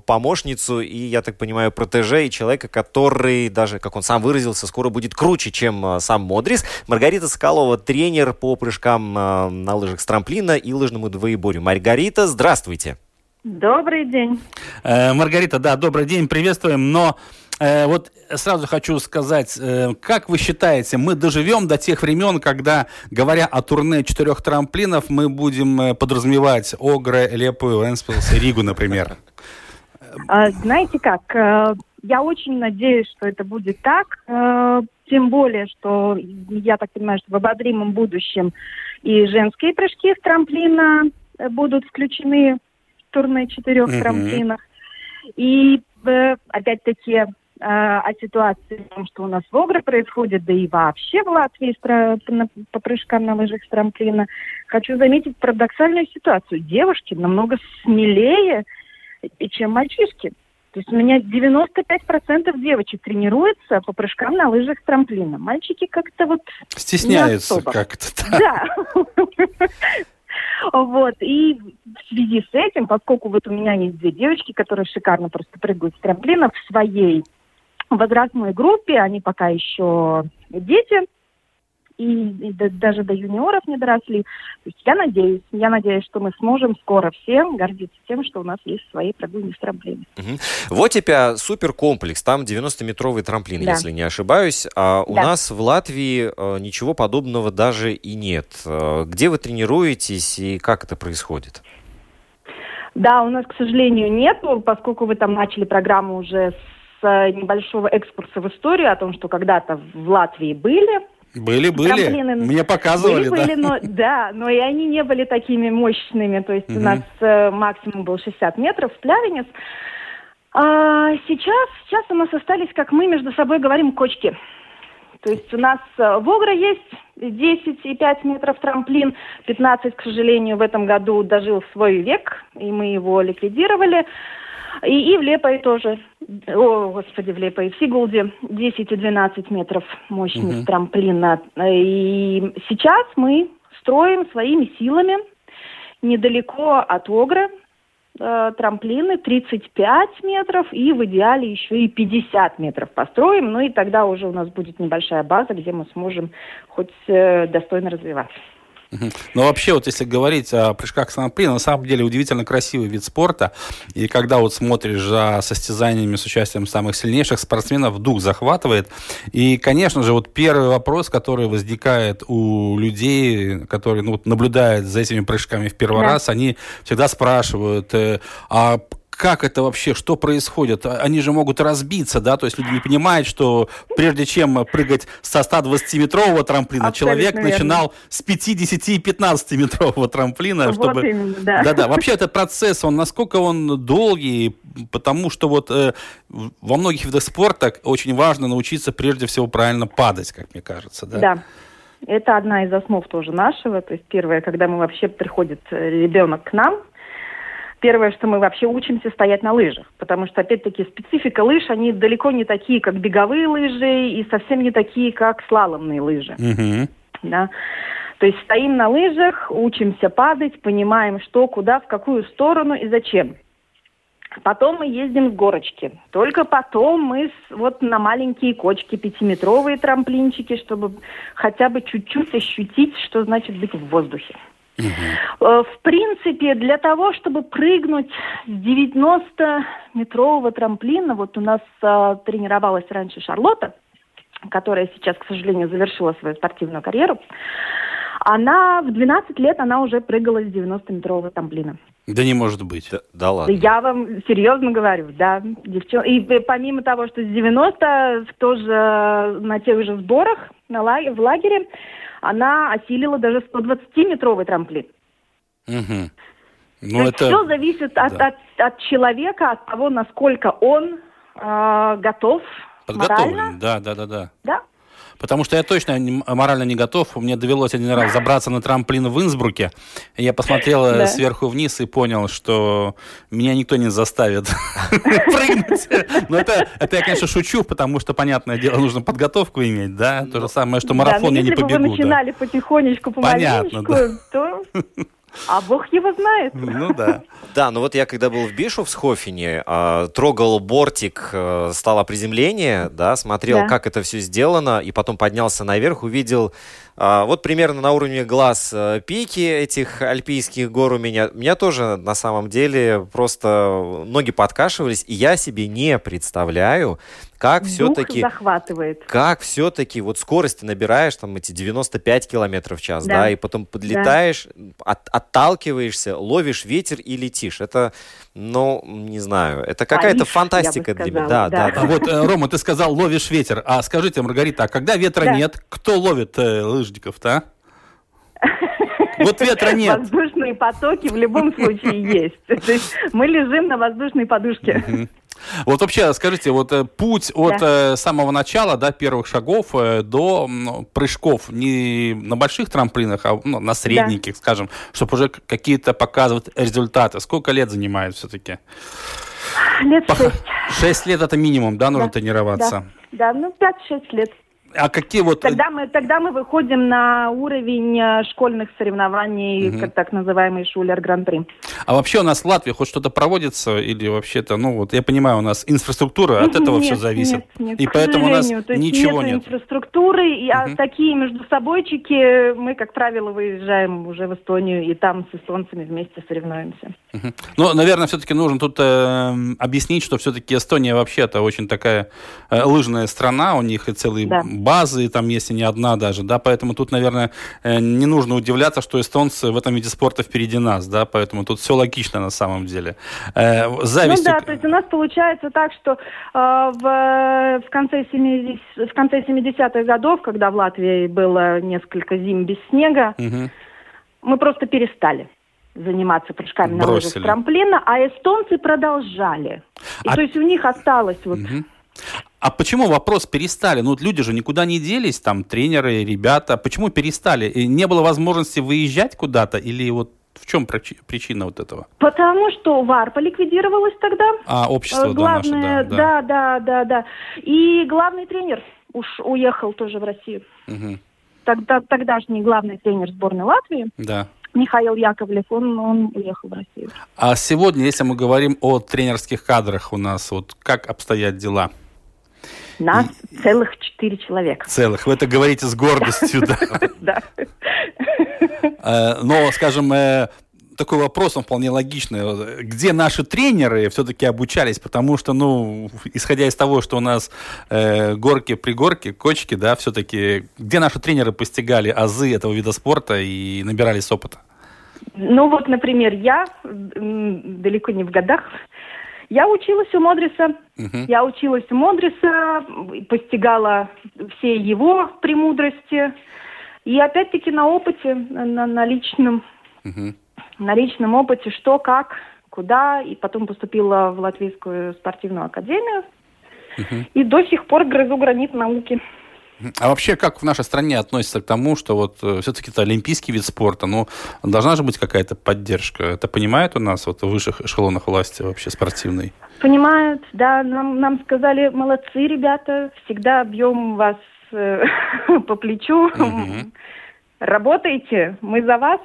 помощницу, и, я так понимаю, протеже, и человека, который даже, как он сам выразился, скоро будет круче, чем э, сам Модрис. Маргарита Соколова, тренер по прыжкам э, на лыжах с трамплина и лыжному двоеборью. Маргарита, здравствуйте. Добрый день. Э, Маргарита, да, добрый день, приветствуем. Но э, вот сразу хочу сказать, э, как вы считаете, мы доживем до тех времен, когда, говоря о турне четырех трамплинов, мы будем э, подразумевать Огры, Лепу, Энспилс и Ригу, например? А, знаете как, э, я очень надеюсь, что это будет так, э, тем более, что я так понимаю, что в обозримом будущем и женские прыжки с трамплина э, будут включены в турне четырех трамплинах. И опять-таки о ситуации, о том, что у нас в Огре происходит, да и вообще в Латвии по прыжкам на лыжах с трамплина, хочу заметить парадоксальную ситуацию. Девушки намного смелее, чем мальчишки. То есть у меня 95% девочек тренируются по прыжкам на лыжах с трамплина. Мальчики как-то вот Стесняются как-то. Да. Вот. И в связи с этим, поскольку вот у меня есть две девочки, которые шикарно просто прыгают с трамплина в своей возрастной группе, они пока еще дети, и, и да- даже до юниоров не доросли. То есть я надеюсь, я надеюсь, что мы сможем скоро всем гордиться тем, что у нас есть свои прыгуни с трамплина. Мгм. Вот тебя суперкомплекс, там 90-метровый трамплин, Да. если не ошибаюсь. А у Да. нас в Латвии э, ничего подобного даже и нет. Э, Где вы тренируетесь и как это происходит? Да, у нас, к сожалению, нет, поскольку вы там начали программу уже с э, небольшого экскурса в историю о том, что когда-то в Латвии были Были, были. Трамплины. Мне показывали, были, да. были, но, да, но и они не были такими мощными. То есть у Мгм. нас э, максимум был 60 метров в Плявенец. А сейчас, сейчас у нас остались, как мы между собой говорим, кочки. То есть у нас э, в Огра есть 10 и 5 метров трамплин, 15, к сожалению, в этом году дожил свой век, и мы его ликвидировали. И, и в Лепой тоже, о, господи, в Лепой, в Сигулде 10 и 12 метров мощность Мгм. трамплина. И сейчас мы строим своими силами недалеко от Огры э, трамплины 35 метров и в идеале еще и 50 метров построим. Ну и тогда уже у нас будет небольшая база, где мы сможем хоть э, достойно развиваться. Но вообще, вот если говорить о прыжках с трамплина, на самом деле удивительно красивый вид спорта. И когда вот смотришь за состязаниями с участием самых сильнейших спортсменов, дух захватывает. И, конечно же, вот первый вопрос, который возникает у людей, которые ну, вот наблюдают за этими прыжками в первый Да. раз, они всегда спрашивают, э, а как это вообще, что происходит? А- Они же могут разбиться, да, то есть люди не понимают, что прежде чем прыгать со 120-метрового трамплина, Абсолютно человек верно. начинал с 50 и 15-метрового трамплина, Вот чтобы... именно, да. Да-да, вообще этот процесс, он насколько он долгий, потому что вот э, во многих видах спорта очень важно научиться прежде всего правильно падать, как мне кажется, да? Да. Это одна из основ тоже нашего. То есть первое, когда мы вообще приходит э, ребенок к нам, первое, что мы вообще учимся стоять на лыжах. Потому что, опять-таки, специфика лыж, они далеко не такие, как беговые лыжи, и совсем не такие, как слаломные лыжи. Мгм. Да. То есть стоим на лыжах, учимся падать, понимаем, что, куда, в какую сторону и зачем. Потом мы ездим в горочки. Только потом мы с, вот на маленькие кочки, пятиметровые трамплинчики, чтобы хотя бы чуть-чуть ощутить, что значит быть в воздухе. Э, В принципе, для того, чтобы прыгнуть с 90-метрового трамплина, вот у нас а, тренировалась раньше Шарлотта, которая сейчас, к сожалению, завершила свою спортивную карьеру, она в 12 лет она уже прыгала с 90-метрового трамплина. Да не может быть. Да, да ладно. Я вам серьезно говорю, да, девчон... И э, помимо того, что с 90 в тоже на тех же сборах на лаге- в лагере она осилила даже 120-метровый трамплин. То Ну, есть все зависит от, да. от, от человека, от того, насколько он э, готов морально. подготовлен. Да, да, да, да. Да. Потому что я точно не- морально не готов. Мне довелось один раз забраться на трамплин в Инсбруке. Я посмотрел э, Да. сверху вниз и понял, что меня никто не заставит прыгнуть. Но это, это я, конечно, шучу, потому что, понятное дело, нужно подготовку иметь, да? То же самое, что марафон я не если бы вы побегу. начинали потихонечку, Понятно, помаленечку, то... А бог его знает. Ну да. Да, ну вот я когда был в Бишофсхофене, а, трогал бортик, э, стало приземление, да, смотрел, Да. как это все сделано, и потом поднялся наверх, увидел а, вот примерно на уровне глаз э, пики этих альпийских гор у меня. У меня тоже на самом деле просто ноги подкашивались, и я себе не представляю, как все-таки захватывает. как все-таки вот скорости набираешь, там эти 95 километров в час, да, Да. и потом подлетаешь, от- отталкиваешься, ловишь ветер и летишь. Это, ну, не знаю, это какая-то Париж, фантастика для меня. Да, да. да, А вот, э, Рома, ты сказал, ловишь ветер. А скажите, Маргарита, а когда ветра Да. нет, кто ловит э, лыжников-то, а? Вот ветра нет. Воздушные потоки в любом случае есть. То есть мы лежим на воздушной подушке. Вот вообще, скажите, вот э, путь от э, самого начала, да, первых шагов э, до прыжков не на больших трамплинах, а ну, на средненьких, скажем, чтобы уже какие-то показывать результаты. Сколько лет занимает все-таки? Лет шесть. Шесть лет это минимум, да, нужно Да, тренироваться. Да, ну 5-6 лет. А какие вот... э, Тогда мы, тогда мы выходим на уровень э, школьных соревнований, Мгм. как так называемый Шулер Гран-при. А вообще у нас в Латвии хоть что-то проводится или вообще-то, ну вот я понимаю, у нас инфраструктура от этого все Нет, зависит. нет, нет, И поэтому у нас ничего нет. инфраструктуры, и, а Мгм. такие между собойчики мы, как правило, выезжаем уже в Эстонию, и там с эстонцами вместе соревнуемся. Мгм. Ну, наверное, все-таки нужно тут э, объяснить, что все-таки Эстония вообще-то очень такая э, лыжная страна, у них и целые Да. Базы, там есть и не одна даже, да, поэтому тут, наверное, э, не нужно удивляться, что эстонцы в этом виде спорта впереди нас, да, поэтому тут все логично на самом деле. Э, зависть Ну у- да, то есть у нас получается так, что э, в, в конце 70 в конце 70-х годов, когда в Латвии было несколько зим без снега, Мгм. мы просто перестали заниматься прыжками на лыжах с трамплина, а эстонцы продолжали. И А- то есть у них осталось вот... Мгм. А почему вопрос перестали? Ну, люди же никуда не делись, там, тренеры, ребята. Почему перестали? И не было возможности выезжать куда-то? Или вот в чем причи- причина вот этого? Потому что ВАРПа ликвидировалась тогда. А, общество, Э, да, наше, главное, да, да. да, да, да. И главный тренер уж уехал тоже в Россию. Мгм. Тогда, тогдашний главный тренер сборной Латвии, Да. Михаил Яковлев, он, он уехал в Россию. А сегодня, если мы говорим о тренерских кадрах у нас, вот как обстоят дела? Нас целых четыре человека. Целых. Вы это говорите с гордостью, да. Да. Э, Но, скажем, э, такой вопрос, он вполне логичный. Где наши тренеры все-таки обучались? Потому что, ну, исходя из того, что у нас э, горки, пригорки, кочки, да, все-таки, где наши тренеры постигали азы этого вида спорта и набирались опыта? Ну вот, например, я далеко не в годах. Я училась у Модриса. Мгм. Я училась у Модриса, постигала все его премудрости. И опять-таки на опыте, на, на личном, Мгм. на личном опыте, что, как, куда. И потом поступила в Латвийскую спортивную академию. Мгм. И до сих пор грызу гранит науки. А вообще, как в нашей стране относятся к тому, что вот все-таки это олимпийский вид спорта, ну, должна же быть какая-то поддержка. Это понимают у нас вот в высших эшелонах власти вообще спортивной? Понимают, да, нам, нам сказали, молодцы, ребята, всегда бьем вас э, по плечу. Работайте, мы за вас.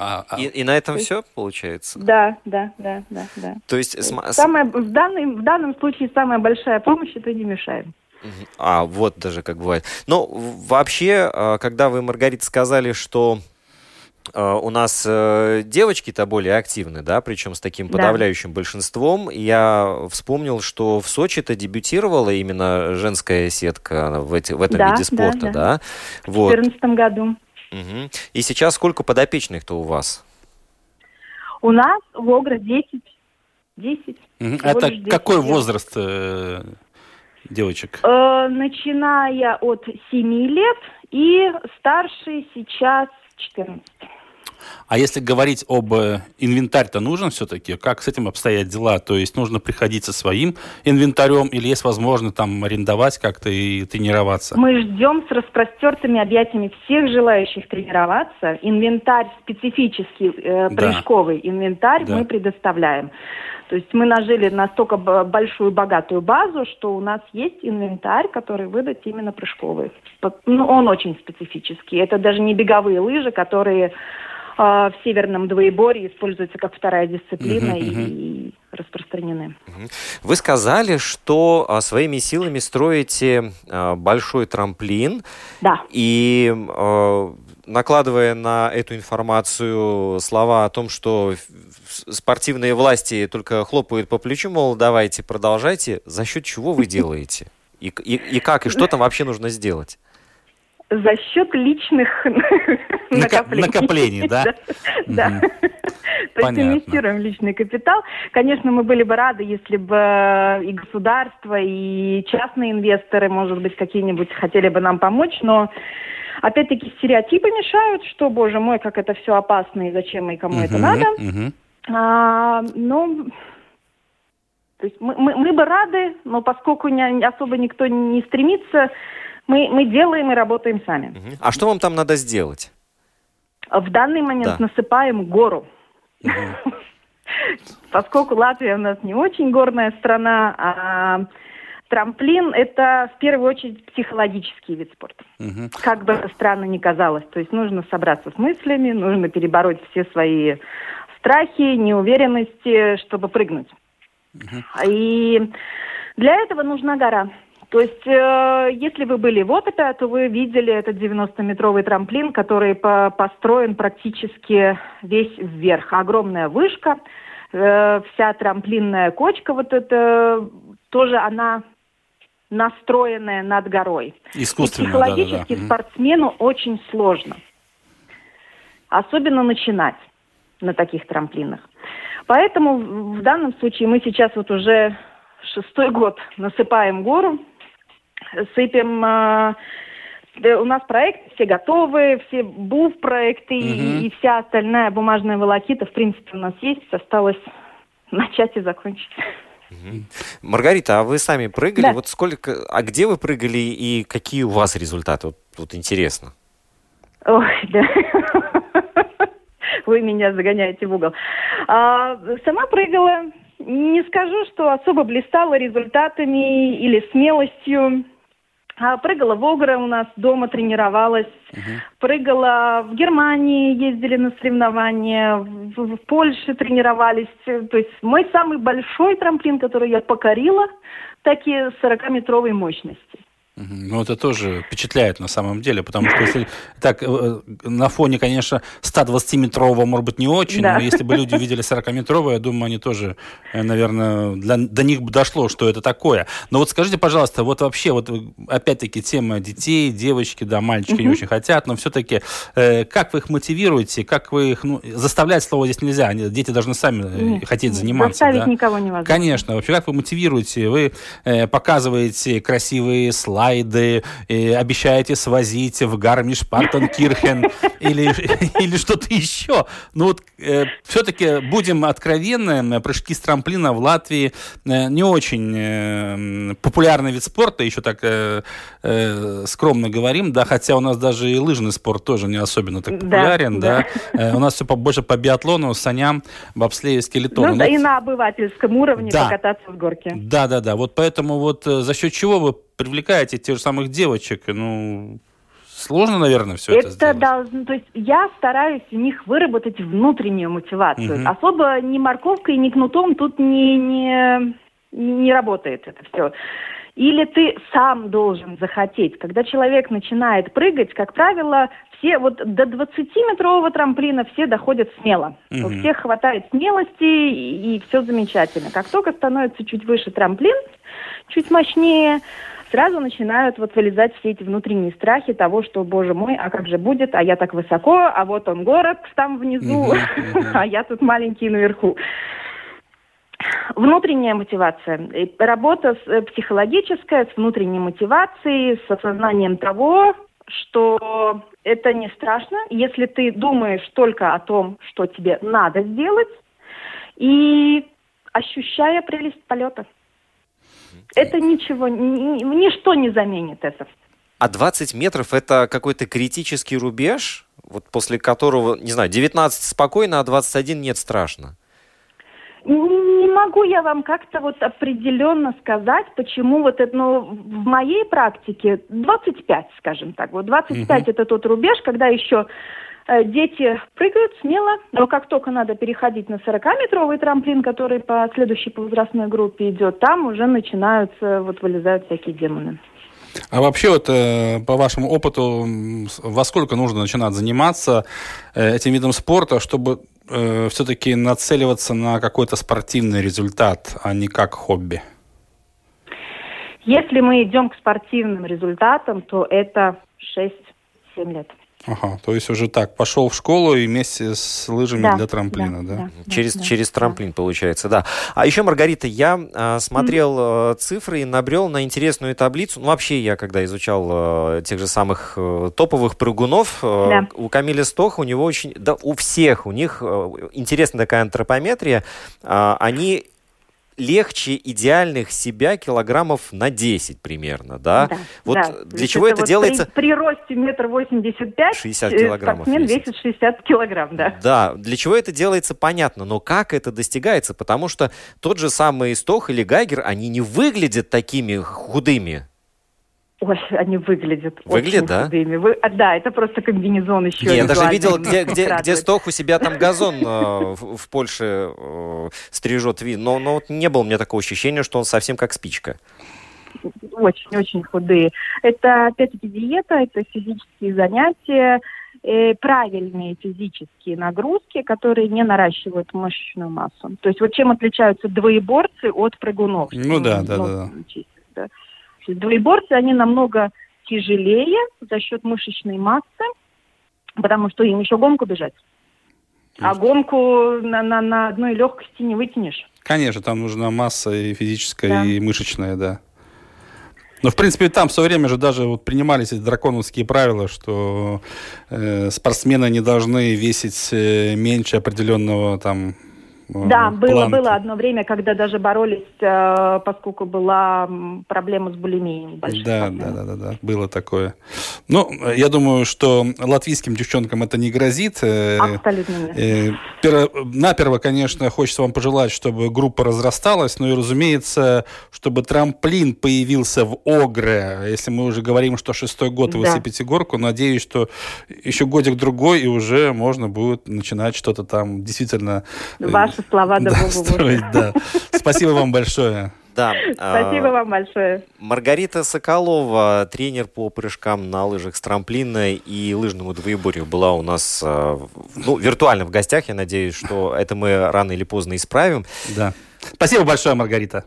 А, а- И, и на этом все получается? Да, да, да, да, да. То есть, см- Самая, в, данной, в данном случае самая большая помощь это не мешаем. А, вот даже как бывает. Но в- вообще, э, когда вы, Маргарита, сказали, что э, у нас э, девочки-то более активны, да, причем с таким Да. подавляющим большинством, я вспомнил, что в Сочи-то дебютировала именно женская сетка в, эти, в этом Да, виде да, спорта, да? да. В Вот. 2014 году. Мгм. И сейчас сколько подопечных-то у вас? У нас в Огра 10. 10. Мгм. всего Это лишь 10 какой девочек. возраст э, девочек? Э, начиная от 7 лет и старший сейчас 14. А если говорить об э, инвентарь-то нужен все-таки? Как с этим обстоят дела? То есть нужно приходить со своим инвентарем или есть возможность там арендовать как-то и тренироваться? Мы ждем с распростертыми объятиями всех желающих тренироваться. Инвентарь специфический, э, Да. прыжковый инвентарь Да. мы предоставляем. То есть мы нажили настолько большую богатую базу, что у нас есть инвентарь, который выдать именно прыжковый. Ну, он очень специфический. Это даже не беговые лыжи, которые э, в северном двоеборье используются как вторая дисциплина и, мгм. и распространены. Вы сказали, что а, своими силами строите а, большой трамплин. Да. И а, накладывая на эту информацию слова о том, что спортивные власти только хлопают по плечу, мол, давайте, продолжайте, за счет чего вы делаете? И, и, и как, и что там вообще нужно сделать? За счет личных накоплений. накоплений, да? Да. То есть Понятно. инвестируем в личный капитал. Конечно, мы были бы рады, если бы и государство, и частные инвесторы, может быть, какие-нибудь хотели бы нам помочь, но опять-таки стереотипы мешают, что, боже мой, как это все опасно и зачем и кому это Мгм, надо. мгм. А, ну, то есть мы, мы, мы бы рады, но поскольку не, особо никто не стремится, мы, мы делаем и работаем сами. А что вам там надо сделать? В данный момент Да. насыпаем гору. Поскольку Латвия у нас не очень горная страна, а трамплин это в первую очередь психологический вид спорта. Мгм. Как бы это странно ни казалось. То есть нужно собраться с мыслями, нужно перебороть все свои страхи, неуверенности, чтобы прыгнуть. И для этого нужна гора. То есть, э, если вы были в Отопе, то вы видели этот 90-метровый трамплин, который по- построен практически весь вверх. Огромная вышка, э, вся трамплинная кочка вот эта, тоже она настроенная над горой. Искусственно, И психологически да-да-да. Мгм. спортсмену очень сложно. Особенно начинать на таких трамплинах. Поэтому в данном случае мы сейчас вот уже шестой год насыпаем гору, сыпем... э, да, у нас проекты все готовы, все БУФ проекты и, и вся остальная бумажная волокита, в принципе, у нас есть. Осталось начать и закончить. Маргарита, а вы сами прыгали? Да. Вот сколько, а где вы прыгали и какие у вас результаты? Вот, вот интересно. Ой, да. Вы меня загоняете в угол. А, сама прыгала. Не скажу, что особо блистала результатами или смелостью. А, прыгала в Огре у нас, дома тренировалась. Прыгала в Германии, ездили на соревнования, в, в Польше тренировались. То есть мой самый большой трамплин, который я покорила, такие 40-метровой мощности. Ну, это тоже впечатляет на самом деле, потому что если так, э, на фоне, конечно, 120-метрового, может быть, не очень, Да. но если бы люди видели 40-метровое, я думаю, они тоже, э, наверное, для, до них бы дошло, что это такое. Но вот скажите, пожалуйста, вот вообще, вот э, опять-таки тема детей, девочки, да, мальчики не Мгм. очень хотят, но все-таки э, как вы их мотивируете, как вы их, ну, заставлять слово здесь нельзя, они, дети должны сами э, Нет, хотеть нет, заниматься. Заставить да? никого невозможно. Конечно. Вообще, как вы мотивируете? Вы э, показываете красивые слайды, э, обещаете свозить в Гармиш-Партенкирхен или, или что-то еще. Ну вот все-таки будем откровенны, прыжки с трамплина в Латвии э, не очень э, популярный вид спорта, еще так э, э, скромно говорим, да, хотя у нас даже и лыжный спорт тоже не особенно так Да, популярен, да. да. Э, у нас все побольше по биатлону, саням, бобслею, скелетону. Ну, да, и на обывательском уровне Да. покататься с горки. да, да, да. Вот поэтому вот э, за счет чего вы привлекаете тех же самых девочек, ну, сложно, наверное, все это, Это сделать. должно, то есть я стараюсь у них выработать внутреннюю мотивацию. Мгм. Особо ни морковкой, ни кнутом тут не, не, не работает это все. Или ты сам должен захотеть. Когда человек начинает прыгать, как правило, все вот до 20-метрового трамплина все доходят смело. Мгм. У всех хватает смелости и, все замечательно. Как только становится чуть выше трамплин, чуть мощнее, сразу начинают вот вылезать все эти внутренние страхи того, что, боже мой, а как же будет, а я так высоко, а вот он город там внизу, а я тут маленький наверху. Внутренняя мотивация. Работа с- э, психологическая, с внутренней мотивацией, с осознанием того, что это не страшно, если ты думаешь только о том, что тебе надо сделать, и ощущая прелесть полета. Это ничего, ни- ни- ничто не заменит это. А 20 метров это какой-то критический рубеж, вот после которого, не знаю, 19 спокойно, а 21 нет страшно. Не могу я вам как-то вот определенно сказать, почему вот это, ну, в моей практике 25, скажем так. Вот 25 Мгм. это тот рубеж, когда еще дети прыгают смело, но как только надо переходить на 40-метровый трамплин, который по следующей по возрастной группе идет, там уже начинаются, вот вылезают всякие демоны. А вообще, вот, э, по вашему опыту, во сколько нужно начинать заниматься э, этим видом спорта, чтобы все-таки нацеливаться на какой-то спортивный результат, а не как хобби? Если мы идем к спортивным результатам, то это 6-7 лет. Ага, то есть уже так, пошел в школу и вместе с лыжами Да, для трамплина, да? да. через, да, через трамплин, получается, да. А еще, Маргарита, я а, смотрел э, цифры и набрел на интересную таблицу. Ну, вообще, я когда изучал э, тех же самых э, топовых прыгунов, э, Да. у Камиля Стоха, у него очень... Да, у всех у них э, интересная такая антропометрия. А, они легче идеальных себя килограммов на 10 примерно, да? Вот Да, для чего это, вот делается? При, при росте метр восемьдесят пять 60 э, килограммов спортсмен весит. весит 60 килограмм, да. Да, для чего это делается, понятно, но как это достигается? Потому что тот же самый Стох или Гайгер, они не выглядят такими худыми. Ой, они выглядят Выглядят, очень да? худыми. Вы- а, да, это просто комбинезон еще. Не, я даже видел, где, где, где. Стох у себя там газон э, в, в Польше э, стрижет, ви- но, но вот не было у меня такого ощущения, что он совсем как спичка. Очень-очень худые. Это, опять-таки, диета, это физические занятия, э, правильные физические нагрузки, которые не наращивают мышечную массу. То есть вот чем отличаются двоеборцы от прыгунов? Ну да, да, да, да. То есть двоеборцы, они намного тяжелее за счет мышечной массы, потому что им еще гонку бежать. А гонку на, на, на одной легкости не вытянешь. Конечно, там нужна масса и физическая, Да. и мышечная, да. Но, в принципе, там в свое время же даже вот принимались эти драконовские правила, что э, спортсмены не должны весить э, меньше определенного там Да, было, планки. было одно время, когда даже боролись, э, поскольку была проблема с булимией. Да, да, да, да, да, было такое. Ну, э, я думаю, что латвийским девчонкам это не грозит. э, Абсолютно нет. Э, Наперво, конечно, хочется вам пожелать, чтобы группа разрасталась, но и, разумеется, чтобы трамплин появился в Огре. Если мы уже говорим, что шестой год вы Да. сыпете горку, надеюсь, что еще годик-другой, и уже можно будет начинать что-то там действительно... э, Ваши слова да да, богу строить, да. Спасибо вам большое. Да. Спасибо а, вам большое. Маргарита Соколова, тренер по прыжкам на лыжах с трамплина и лыжному двоеборью, была у нас в- ну, виртуально в гостях. Я надеюсь, что это мы рано или поздно исправим. Да. Спасибо большое, Маргарита.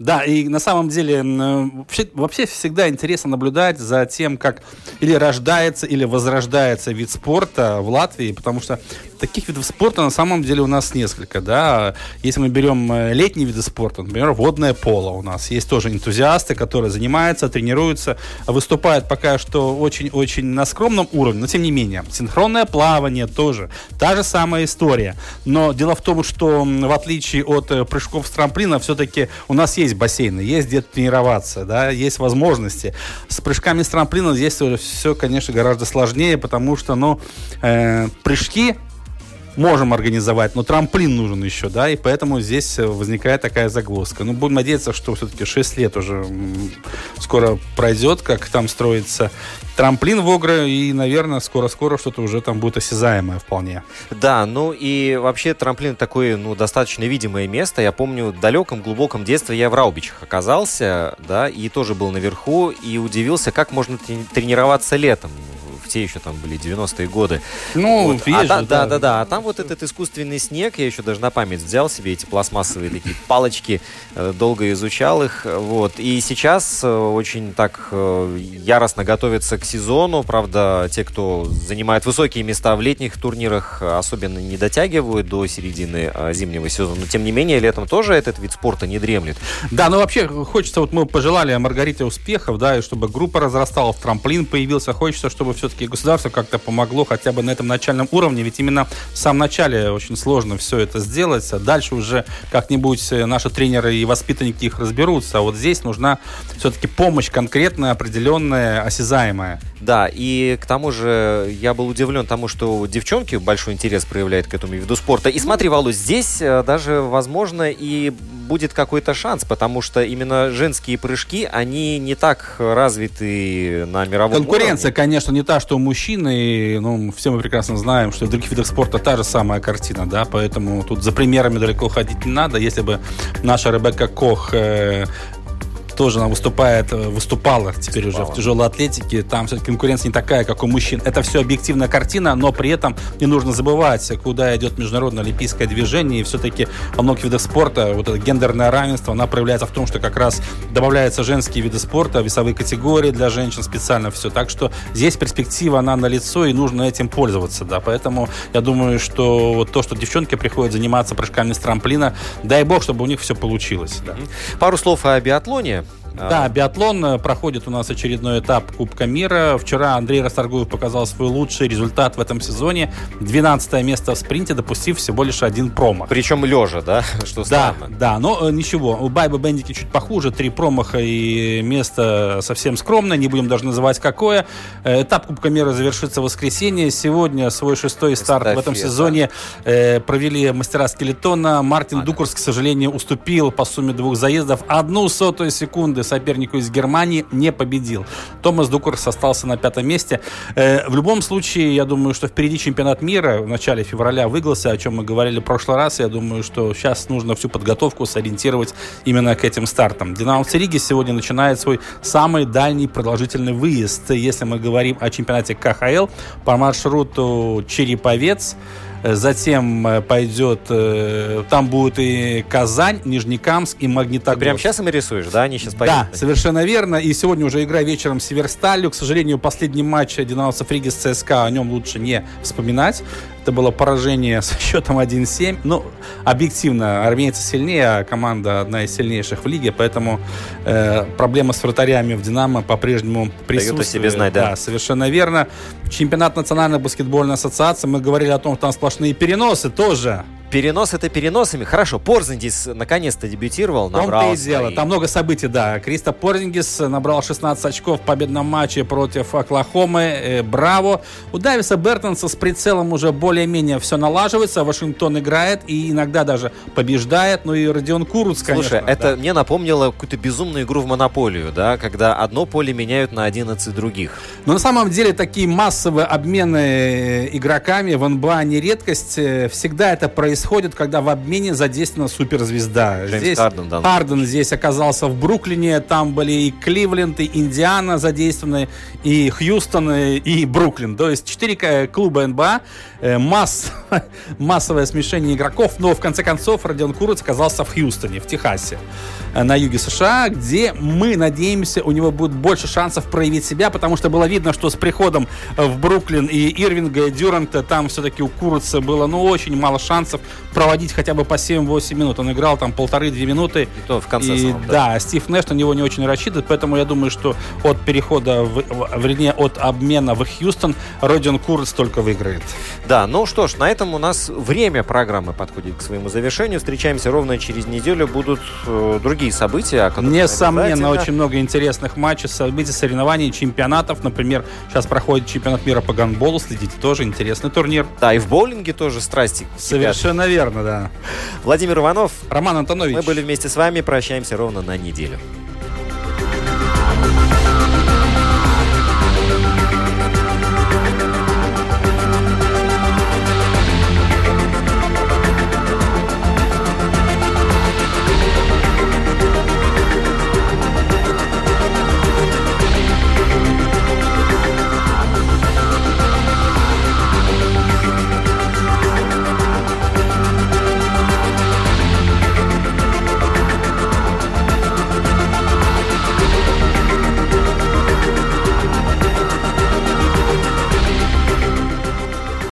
Да, и на самом деле вообще, вообще всегда интересно наблюдать за тем, как или рождается, или возрождается вид спорта в Латвии, потому что таких видов спорта на самом деле у нас несколько, да. Если мы берем э, летние виды спорта, например, водное поло у нас, есть тоже энтузиасты, которые занимаются, тренируются, выступают пока что очень-очень на скромном уровне, но тем не менее. Синхронное плавание тоже, та же самая история. Но дело в том, что в отличие от э, прыжков с трамплина, все-таки у нас есть бассейны, есть где тренироваться, да, есть возможности. С прыжками с трамплина здесь все, конечно, гораздо сложнее, потому что, ну, э, прыжки можем организовать, но трамплин нужен еще, да, и поэтому здесь возникает такая загвоздка. Ну, будем надеяться, что все-таки 6 лет уже скоро пройдет, как там строится трамплин в Огре, и, наверное, скоро-скоро что-то уже там будет осязаемое вполне. Да, ну и вообще трамплин такое, ну, достаточно видимое место. Я помню, в далеком, глубоком детстве я в Раубичах оказался, да, и тоже был наверху, и удивился, как можно тренироваться летом те еще там были 90-е годы. Ну, вот. а, да, да, да, да. А там вот этот искусственный снег, я еще даже на память взял себе эти пластмассовые такие палочки, э, долго изучал их. Вот. И сейчас э, очень так э, яростно готовятся к сезону. Правда, те, кто занимает высокие места в летних турнирах, особенно не дотягивают до середины зимнего сезона. Но, тем не менее, летом тоже этот вид спорта не дремлет. Да, ну вообще хочется, вот мы пожелали Маргарите успехов, да, и чтобы группа разрасталась, трамплин появился. Хочется, чтобы все-таки все-таки государство как-то помогло хотя бы на этом начальном уровне, ведь именно в самом начале очень сложно все это сделать, а дальше уже как-нибудь э, наши тренеры и воспитанники их разберутся, а вот здесь нужна все-таки помощь конкретная, определенная, осязаемая. Да, и к тому же я был удивлен тому, что девчонки большой интерес проявляют к этому виду спорта. И смотри, Валу, здесь э, даже, возможно, и будет какой-то шанс, потому что именно женские прыжки, они не так развиты на мировом Конкуренция, уровне. конечно, не та, что у мужчин, и ну, все мы прекрасно знаем, что в других видах спорта та же самая картина, да, поэтому тут за примерами далеко ходить не надо. Если бы наша Ребекка Кох э, тоже она выступает, э, выступала теперь Выступала. уже в тяжелой атлетике. Там все-таки конкуренция не такая, как у мужчин. Это все объективная картина, но при этом не нужно забывать, куда идет международное олимпийское движение. И все-таки во многих видах спорта вот это гендерное равенство, она проявляется в том, что как раз добавляются женские виды спорта, весовые категории для женщин специально все. Так что здесь перспектива, она на лицо и нужно этим пользоваться. Да. Поэтому я думаю, что вот то, что девчонки приходят заниматься прыжками с трамплина, дай бог, чтобы у них все получилось. Да. Пару слов о биатлоне. Да, биатлон э, проходит у нас очередной этап Кубка мира. Вчера Андрей Расторгуев показал свой лучший результат в этом сезоне. 12 место в спринте, допустив всего лишь один промах. Причем лежа, да? Что да, да, но э, ничего. У Байбы Бендики чуть похуже. Три промаха и место совсем скромное. Не будем даже называть какое. Э, этап Кубка мира завершится в воскресенье. Сегодня свой шестой старт Эстафета. в этом сезоне провели мастера скелетона. Мартин а, Дукурс, к сожалению, уступил по сумме двух заездов одну сотую секунды сопернику из Германии не победил. Томас Дукурс остался на пятом месте. Э, в любом случае, я думаю, что впереди чемпионат мира в начале февраля выигрался, о чем мы говорили в прошлый раз. Я думаю, что сейчас нужно всю подготовку сориентировать именно к этим стартам. Динамо Риги сегодня начинает свой самый дальний продолжительный выезд. Если мы говорим о чемпионате КХЛ по маршруту Череповец, Затем э, пойдет, э, там будет и Казань, Нижнекамск и Магнитогорск. Прямо сейчас им рисуешь, да? Они сейчас пойдут? Да, совершенно верно. И сегодня уже игра вечером с Северсталью. К сожалению, последний матч Динамовцев Риги с ЦСКА, о нем лучше не вспоминать. Это было поражение со счетом 1-7. Ну, объективно, армейцы сильнее, а команда одна из сильнейших в лиге, поэтому э, проблема с вратарями в «Динамо» по-прежнему присутствует. Себе знать, да? Да, совершенно верно. Чемпионат Национальной баскетбольной ассоциации, мы говорили о том, что там сплошные переносы тоже. Перенос это переносами. Хорошо, Порзингис наконец-то дебютировал, набрал. Том-то и дело. Там много событий, да. Кристо Порзингис набрал 16 очков в победном матче против Оклахомы. Э, браво. У Дависа Бертонса с прицелом уже более-менее все налаживается. Вашингтон играет и иногда даже побеждает. Ну и Родион Куруц, конечно. Слушай, это мне напомнило какую-то безумную игру в монополию, да, когда одно поле меняют на 11 других. Но на самом деле такие массовые обмены э, игроками в НБА не редкость. Э, всегда это происходит происходит, когда в обмене задействована суперзвезда. Джеймс здесь Харден, да. Харден здесь оказался в Бруклине, там были и Кливленд, и Индиана задействованы, и Хьюстон, и Бруклин. То есть четыре клуба НБА, э, масс, массовое смешение игроков, но в конце концов Родион Куруц оказался в Хьюстоне, в Техасе, э, на юге США, где мы надеемся, у него будет больше шансов проявить себя, потому что было видно, что с приходом в Бруклин и Ирвинга, и Дюранта, там все-таки у Куруца было ну очень мало шансов проводить хотя бы по 7-8 минут. Он играл там полторы-две минуты. И то в конце И, самом, да. Стив Нэш на него не очень рассчитывает, поэтому я думаю, что от перехода, в, вернее, от обмена в Хьюстон Родион Курц только выиграет. Да, ну что ж, на этом у нас время программы подходит к своему завершению. Встречаемся ровно через неделю. Будут э, другие события, Несомненно, очень много интересных матчей, событий, соревнований, чемпионатов. Например, сейчас проходит чемпионат мира по гандболу. Следите, тоже интересный турнир. Да, и в боулинге тоже страсти. кипят. Совершенно да. Владимир Иванов. Роман Антонович. Мы были вместе с вами. Прощаемся ровно на неделю.